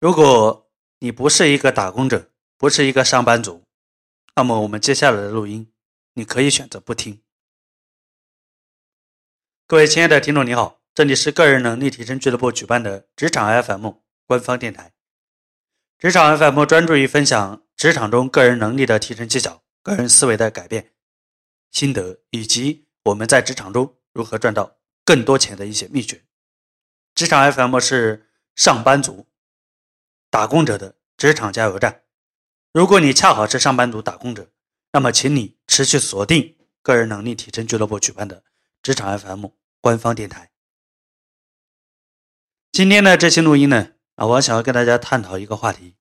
如果你不是一个打工者，不是一个上班族，那么我们接下来的录音，你可以选择不听。各位亲爱的听众，你好，这里是个人能力提升俱乐部举办的职场 FM 官方电台。职场 FM 专注于分享职场中个人能力的提升技巧、个人思维的改变心得，以及我们在职场中如何赚到更多钱的一些秘诀。职场 FM 是上班族。打工者的职场加油站。如果你恰好是上班族打工者，那么请你持续锁定个人能力提升俱乐部举办的职场 FM 官方电台。今天的这期录音呢，啊，我想要跟大家探讨一个话题，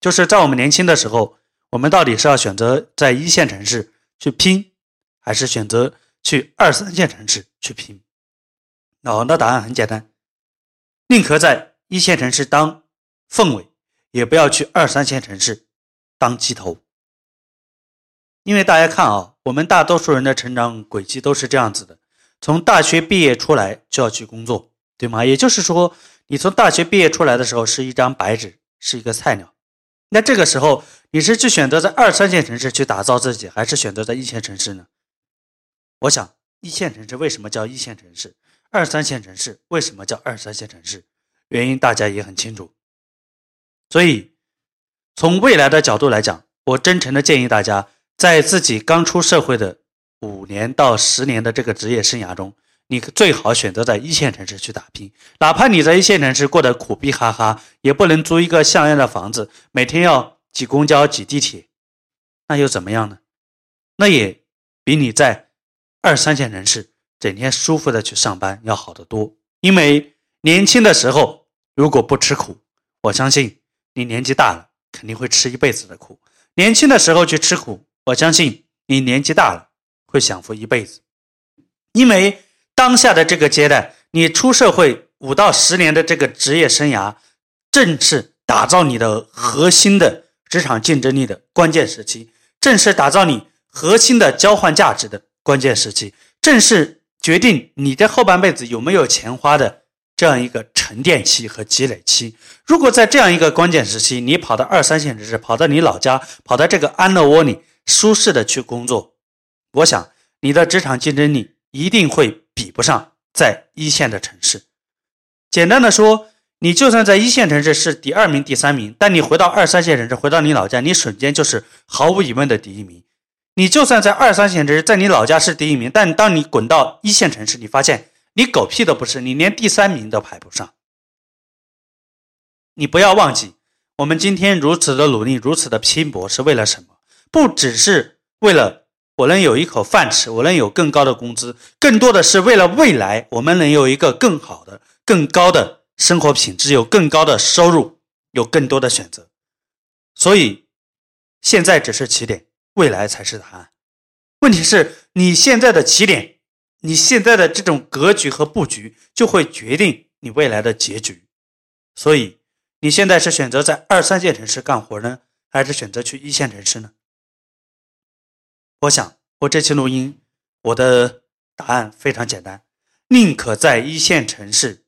就是在我们年轻的时候，我们到底是要选择在一线城市去拼，还是选择去二三线城市去拼？那我的答案很简单，宁可在一线城市当。凤尾，也不要去二三线城市当鸡头，因为大家看啊，我们大多数人的成长轨迹都是这样子的：从大学毕业出来就要去工作，对吗？也就是说，你从大学毕业出来的时候是一张白纸，是一个菜鸟。那这个时候，你是去选择在二三线城市去打造自己，还是选择在一线城市呢？我想，一线城市为什么叫一线城市？二三线城市为什么叫二三线城市？原因大家也很清楚。所以，从未来的角度来讲，我真诚的建议大家，在自己刚出社会的五年到十年的这个职业生涯中，你最好选择在一线城市去打拼。哪怕你在一线城市过得苦逼哈哈，也不能租一个像样的房子，每天要挤公交、挤地铁，那又怎么样呢？那也比你在二三线城市整天舒服的去上班要好得多。因为年轻的时候如果不吃苦，我相信。你年纪大了，肯定会吃一辈子的苦。年轻的时候去吃苦，我相信你年纪大了会享福一辈子。因为当下的这个阶段，你出社会五到十年的这个职业生涯，正是打造你的核心的职场竞争力的关键时期，正是打造你核心的交换价值的关键时期，正是决定你这后半辈子有没有钱花的。这样一个沉淀期和积累期，如果在这样一个关键时期，你跑到二三线城市，跑到你老家，跑到这个安乐窝里，舒适的去工作，我想你的职场竞争力一定会比不上在一线的城市。简单的说，你就算在一线城市是第二名、第三名，但你回到二三线城市，回到你老家，你瞬间就是毫无疑问的第一名。你就算在二三线城市，在你老家是第一名，但当你滚到一线城市，你发现。你狗屁都不是，你连第三名都排不上。你不要忘记，我们今天如此的努力，如此的拼搏，是为了什么？不只是为了我能有一口饭吃，我能有更高的工资，更多的是为了未来我们能有一个更好的、更高的生活品质，有更高的收入，有更多的选择。所以，现在只是起点，未来才是答案。问题是你现在的起点。你现在的这种格局和布局，就会决定你未来的结局。所以，你现在是选择在二三线城市干活呢，还是选择去一线城市呢？我想，我这期录音，我的答案非常简单：宁可在一线城市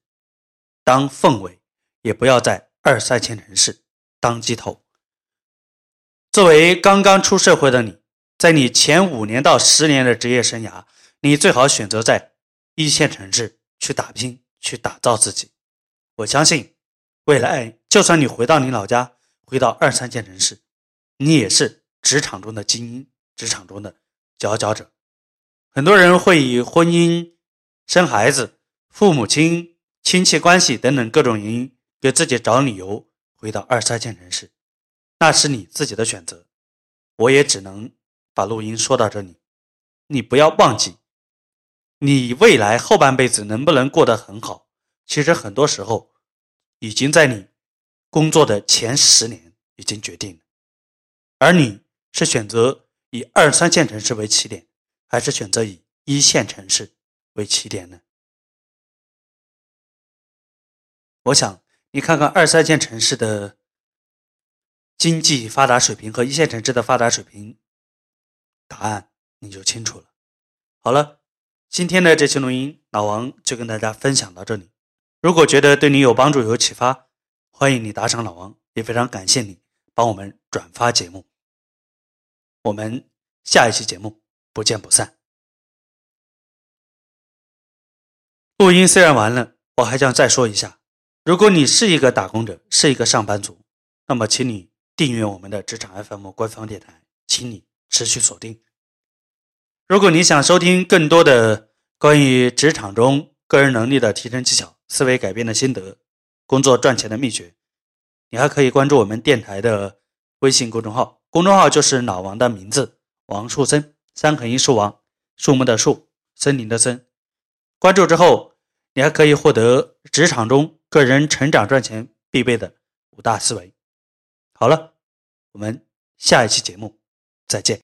当凤尾，也不要在二三线城市当鸡头。作为刚刚出社会的你，在你前五年到十年的职业生涯。你最好选择在一线城市去打拼，去打造自己。我相信，未来就算你回到你老家，回到二三线城市，你也是职场中的精英，职场中的佼佼者。很多人会以婚姻、生孩子、父母亲、亲戚关系等等各种原因，给自己找理由回到二三线城市，那是你自己的选择。我也只能把录音说到这里，你不要忘记。你未来后半辈子能不能过得很好？其实很多时候，已经在你工作的前十年已经决定了。而你是选择以二三线城市为起点，还是选择以一线城市为起点呢？我想你看看二三线城市的经济发达水平和一线城市的发达水平，答案你就清楚了。好了。今天的这期录音，老王就跟大家分享到这里。如果觉得对你有帮助、有启发，欢迎你打赏老王，也非常感谢你帮我们转发节目。我们下一期节目不见不散。录音虽然完了，我还想再说一下：如果你是一个打工者，是一个上班族，那么请你订阅我们的职场 FM 官方电台，请你持续锁定。如果你想收听更多的关于职场中个人能力的提升技巧、思维改变的心得、工作赚钱的秘诀，你还可以关注我们电台的微信公众号，公众号就是老王的名字王树森，三横一竖王，树木的树，森林的森。关注之后，你还可以获得职场中个人成长赚钱必备的五大思维。好了，我们下一期节目再见。